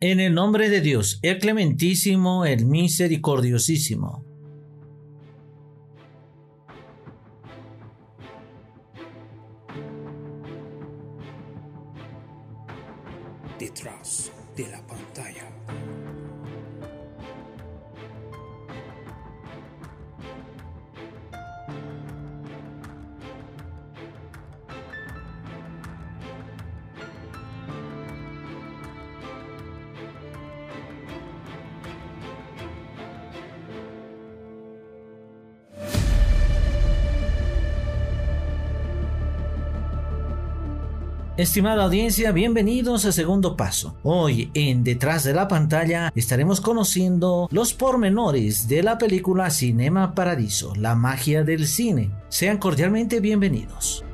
En el nombre de Dios, el clementísimo, el misericordiosísimo. Estimada audiencia, bienvenidos a Segundo Paso. Hoy en Detrás de la pantalla estaremos conociendo los pormenores de la película Cinema Paradiso, la magia del cine. Sean cordialmente bienvenidos.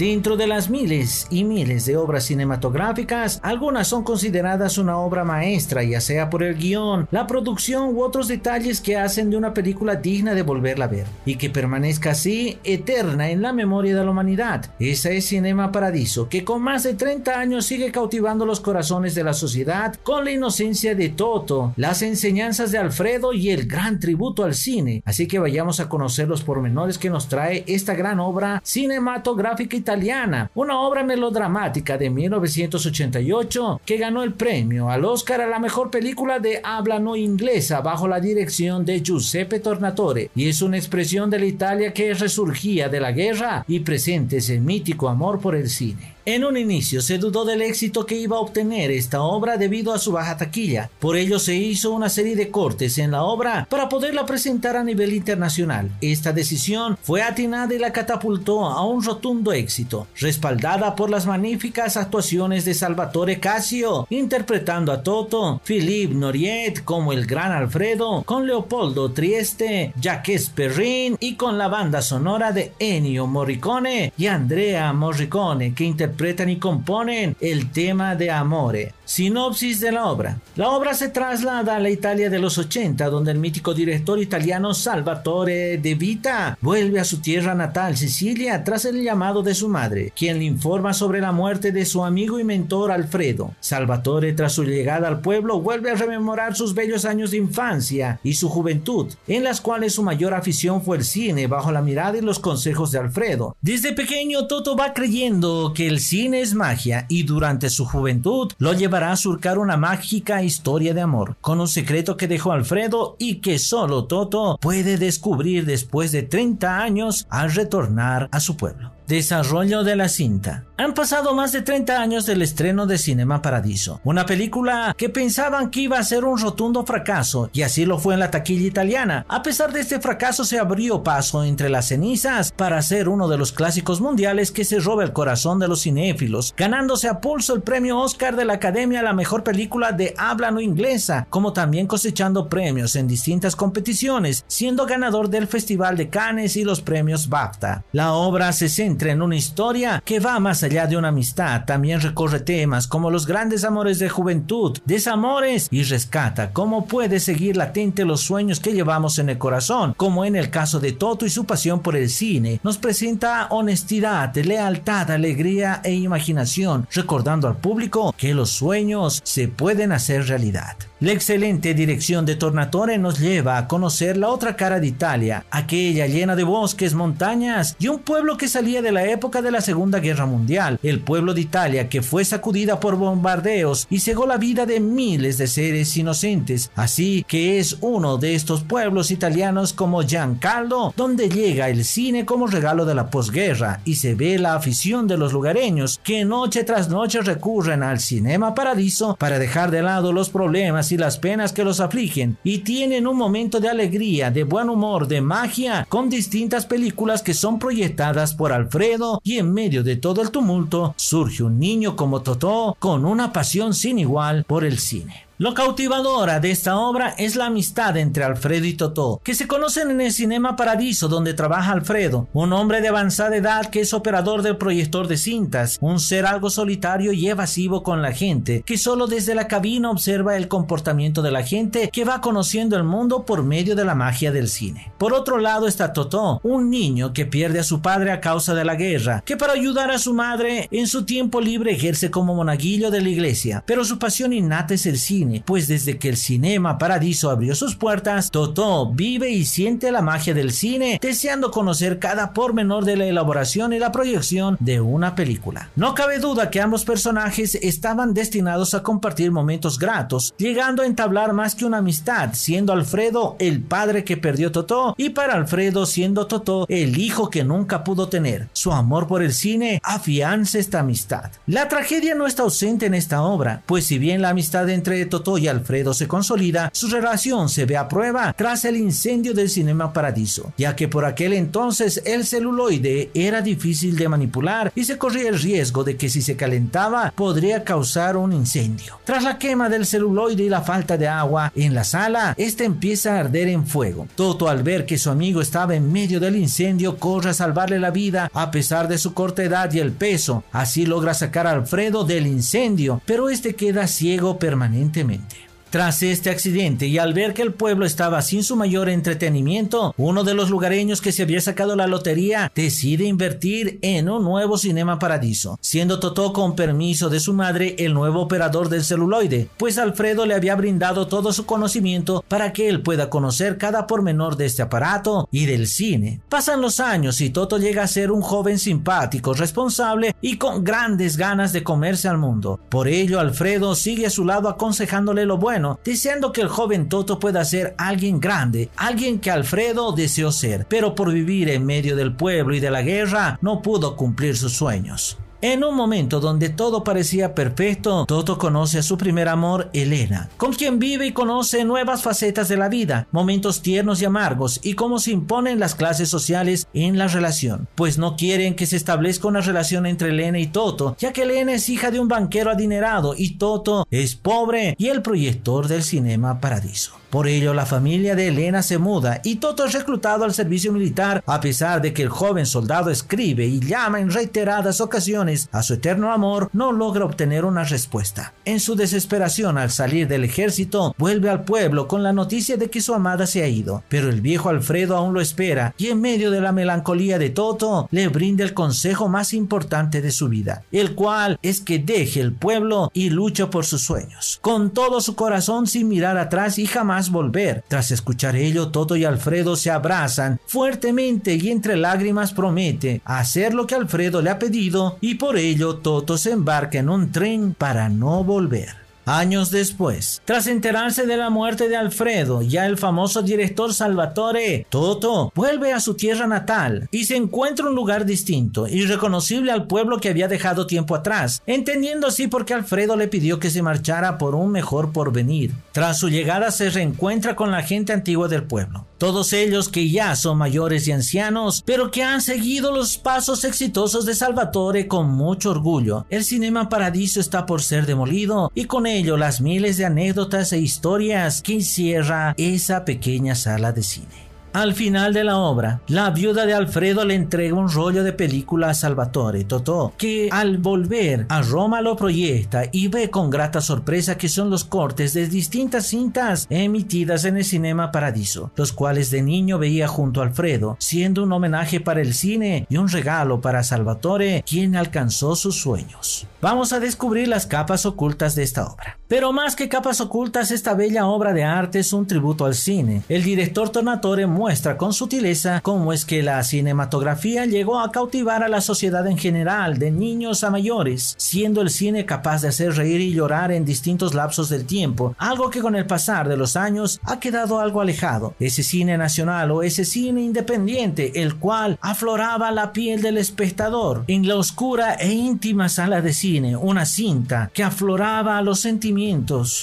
Dentro de las miles y miles de obras cinematográficas, algunas son consideradas una obra maestra, ya sea por el guion, la producción u otros detalles que hacen de una película digna de volverla a ver y que permanezca así eterna en la memoria de la humanidad. Esa es Cinema Paradiso, que con más de 30 años sigue cautivando los corazones de la sociedad con la inocencia de Toto, las enseñanzas de Alfredo y el gran tributo al cine. Así que vayamos a conocer los pormenores que nos trae esta gran obra cinematográfica y italiana, una obra melodramática de 1988 que ganó el premio al Oscar a la mejor película de habla no inglesa bajo la dirección de Giuseppe Tornatore y es una expresión de la Italia que resurgía de la guerra y presente ese mítico amor por el cine. En un inicio se dudó del éxito que iba a obtener esta obra debido a su baja taquilla. Por ello se hizo una serie de cortes en la obra para poderla presentar a nivel internacional. Esta decisión fue atinada y la catapultó a un rotundo éxito, respaldada por las magníficas actuaciones de Salvatore Casio, interpretando a Toto, Philippe Noriet como el gran Alfredo, con Leopoldo Trieste, Jacques Perrin y con la banda sonora de Ennio Morricone y Andrea Morricone que interpretaron interpretan y componen el tema de Amore. Sinopsis de la obra. La obra se traslada a la Italia de los 80, donde el mítico director italiano Salvatore De Vita vuelve a su tierra natal, Sicilia, tras el llamado de su madre, quien le informa sobre la muerte de su amigo y mentor Alfredo. Salvatore, tras su llegada al pueblo, vuelve a rememorar sus bellos años de infancia y su juventud, en las cuales su mayor afición fue el cine, bajo la mirada y los consejos de Alfredo. Desde pequeño, Toto va creyendo que el cine es magia y durante su juventud lo llevará a surcar una mágica historia de amor con un secreto que dejó Alfredo y que solo Toto puede descubrir después de 30 años al retornar a su pueblo. Desarrollo de la cinta. Han pasado más de 30 años del estreno de Cinema Paradiso, una película que pensaban que iba a ser un rotundo fracaso, y así lo fue en la taquilla italiana. A pesar de este fracaso se abrió paso entre las cenizas para ser uno de los clásicos mundiales que se roba el corazón de los cinéfilos, ganándose a pulso el premio Oscar de la Academia a la mejor película de habla no inglesa, como también cosechando premios en distintas competiciones, siendo ganador del Festival de Cannes y los premios BAFTA. La obra se centra en una historia que va más allá de una amistad, también recorre temas como los grandes amores de juventud, desamores y rescata cómo puede seguir latente los sueños que llevamos en el corazón, como en el caso de Toto y su pasión por el cine. Nos presenta honestidad, lealtad, alegría e imaginación, recordando al público que los sueños se pueden hacer realidad. La excelente dirección de Tornatore nos lleva a conocer la otra cara de Italia, aquella llena de bosques, montañas y un pueblo que salía de la época de la Segunda Guerra Mundial, el pueblo de Italia que fue sacudida por bombardeos y cegó la vida de miles de seres inocentes, así que es uno de estos pueblos italianos como Giancarlo, donde llega el cine como regalo de la posguerra y se ve la afición de los lugareños que noche tras noche recurren al cinema paradiso para dejar de lado los problemas y las penas que los afligen y tienen un momento de alegría, de buen humor, de magia con distintas películas que son proyectadas por Alfredo y en medio de todo el tumulto surge un niño como Totó con una pasión sin igual por el cine. Lo cautivadora de esta obra es la amistad entre Alfredo y Totó, que se conocen en el Cinema Paradiso donde trabaja Alfredo, un hombre de avanzada edad que es operador del proyector de cintas, un ser algo solitario y evasivo con la gente, que solo desde la cabina observa el comportamiento de la gente que va conociendo el mundo por medio de la magia del cine. Por otro lado está Totó, un niño que pierde a su padre a causa de la guerra, que para ayudar a su madre en su tiempo libre ejerce como monaguillo de la iglesia, pero su pasión innata es el cine pues desde que el Cinema Paradiso abrió sus puertas, Totó vive y siente la magia del cine, deseando conocer cada pormenor de la elaboración y la proyección de una película. No cabe duda que ambos personajes estaban destinados a compartir momentos gratos, llegando a entablar más que una amistad, siendo Alfredo el padre que perdió Totó y para Alfredo siendo Totó el hijo que nunca pudo tener. Su amor por el cine afianza esta amistad. La tragedia no está ausente en esta obra, pues si bien la amistad entre Totó y Alfredo se consolida, su relación se ve a prueba tras el incendio del Cinema Paradiso, ya que por aquel entonces el celuloide era difícil de manipular y se corría el riesgo de que si se calentaba podría causar un incendio. Tras la quema del celuloide y la falta de agua en la sala, este empieza a arder en fuego. Toto al ver que su amigo estaba en medio del incendio corre a salvarle la vida a pesar de su corta edad y el peso. Así logra sacar a Alfredo del incendio, pero este queda ciego permanentemente costantemente. Tras este accidente y al ver que el pueblo estaba sin su mayor entretenimiento, uno de los lugareños que se había sacado la lotería decide invertir en un nuevo Cinema Paradiso, siendo Totó con permiso de su madre el nuevo operador del celuloide, pues Alfredo le había brindado todo su conocimiento para que él pueda conocer cada pormenor de este aparato y del cine. Pasan los años y Toto llega a ser un joven simpático, responsable y con grandes ganas de comerse al mundo. Por ello, Alfredo sigue a su lado aconsejándole lo bueno deseando que el joven Toto pueda ser alguien grande, alguien que Alfredo deseó ser, pero por vivir en medio del pueblo y de la guerra no pudo cumplir sus sueños. En un momento donde todo parecía perfecto, Toto conoce a su primer amor, Elena, con quien vive y conoce nuevas facetas de la vida, momentos tiernos y amargos y cómo se imponen las clases sociales en la relación, pues no quieren que se establezca una relación entre Elena y Toto, ya que Elena es hija de un banquero adinerado y Toto es pobre y el proyector del cinema Paradiso. Por ello, la familia de Elena se muda y Toto es reclutado al servicio militar a pesar de que el joven soldado escribe y llama en reiteradas ocasiones a su eterno amor, no logra obtener una respuesta. En su desesperación al salir del ejército, vuelve al pueblo con la noticia de que su amada se ha ido, pero el viejo Alfredo aún lo espera y en medio de la melancolía de Toto le brinda el consejo más importante de su vida, el cual es que deje el pueblo y luche por sus sueños, con todo su corazón sin mirar atrás y jamás volver. Tras escuchar ello, Toto y Alfredo se abrazan fuertemente y entre lágrimas promete hacer lo que Alfredo le ha pedido y por ello Toto se embarca en un tren para no volver. Años después, tras enterarse de la muerte de Alfredo, ya el famoso director Salvatore Toto vuelve a su tierra natal y se encuentra un lugar distinto, irreconocible al pueblo que había dejado tiempo atrás, entendiendo así por qué Alfredo le pidió que se marchara por un mejor porvenir. Tras su llegada se reencuentra con la gente antigua del pueblo, todos ellos que ya son mayores y ancianos, pero que han seguido los pasos exitosos de Salvatore con mucho orgullo. El Cinema Paradiso está por ser demolido y con ello las miles de anécdotas e historias que encierra esa pequeña sala de cine. Al final de la obra, la viuda de Alfredo le entrega un rollo de película a Salvatore Totò, que al volver a Roma lo proyecta y ve con grata sorpresa que son los cortes de distintas cintas emitidas en el Cinema Paradiso, los cuales de niño veía junto a Alfredo, siendo un homenaje para el cine y un regalo para Salvatore, quien alcanzó sus sueños. Vamos a descubrir las capas ocultas de esta obra. Pero más que capas ocultas, esta bella obra de arte es un tributo al cine. El director Tornatore muestra con sutileza cómo es que la cinematografía llegó a cautivar a la sociedad en general, de niños a mayores, siendo el cine capaz de hacer reír y llorar en distintos lapsos del tiempo, algo que con el pasar de los años ha quedado algo alejado. Ese cine nacional o ese cine independiente, el cual afloraba la piel del espectador en la oscura e íntima sala de cine, una cinta que afloraba los sentimientos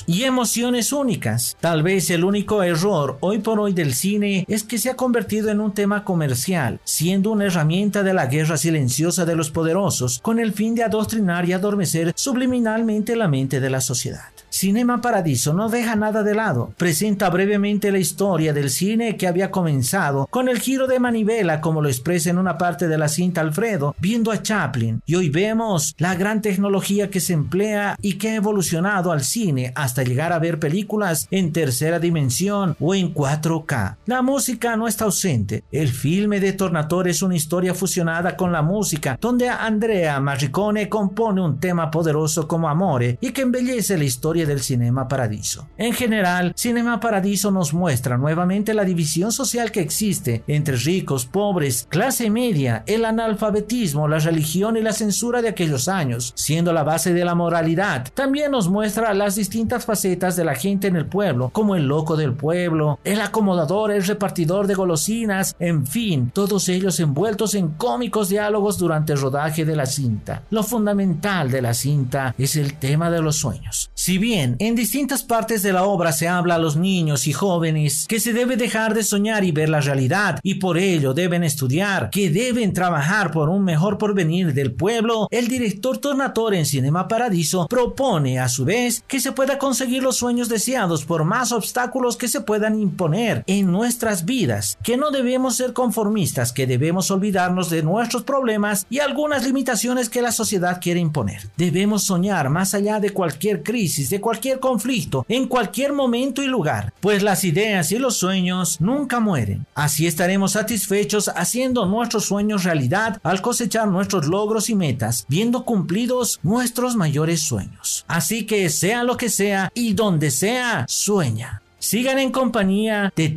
y emociones únicas. Tal vez el único error hoy por hoy del cine es que se ha convertido en un tema comercial, siendo una herramienta de la guerra silenciosa de los poderosos, con el fin de adoctrinar y adormecer subliminalmente la mente de la sociedad. Cinema Paradiso no deja nada de lado. Presenta brevemente la historia del cine que había comenzado con el giro de manivela, como lo expresa en una parte de la cinta Alfredo, viendo a Chaplin. Y hoy vemos la gran tecnología que se emplea y que ha evolucionado al cine hasta llegar a ver películas en tercera dimensión o en 4K. La música no está ausente. El filme de Tornatore es una historia fusionada con la música, donde Andrea Marricone compone un tema poderoso como Amore y que embellece la historia del Cinema Paradiso. En general, Cinema Paradiso nos muestra nuevamente la división social que existe entre ricos, pobres, clase media, el analfabetismo, la religión y la censura de aquellos años, siendo la base de la moralidad. También nos muestra las distintas facetas de la gente en el pueblo, como el loco del pueblo, el acomodador, el repartidor de golosinas, en fin, todos ellos envueltos en cómicos diálogos durante el rodaje de la cinta. Lo fundamental de la cinta es el tema de los sueños. Si bien en distintas partes de la obra se habla a los niños y jóvenes que se debe dejar de soñar y ver la realidad y por ello deben estudiar, que deben trabajar por un mejor porvenir del pueblo, el director Tornatore en Cinema Paradiso propone a su vez que se pueda conseguir los sueños deseados por más obstáculos que se puedan imponer en nuestras vidas, que no debemos ser conformistas, que debemos olvidarnos de nuestros problemas y algunas limitaciones que la sociedad quiere imponer. Debemos soñar más allá de cualquier crisis, de cualquier conflicto, en cualquier momento y lugar, pues las ideas y los sueños nunca mueren. Así estaremos satisfechos haciendo nuestros sueños realidad al cosechar nuestros logros y metas, viendo cumplidos nuestros mayores sueños. Así que sea lo que sea y donde sea, sueña. Sigan en compañía de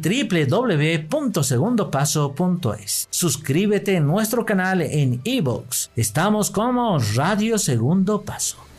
www.segundopaso.es. Suscríbete en nuestro canal en iVoox. Estamos como Radio Segundo Paso.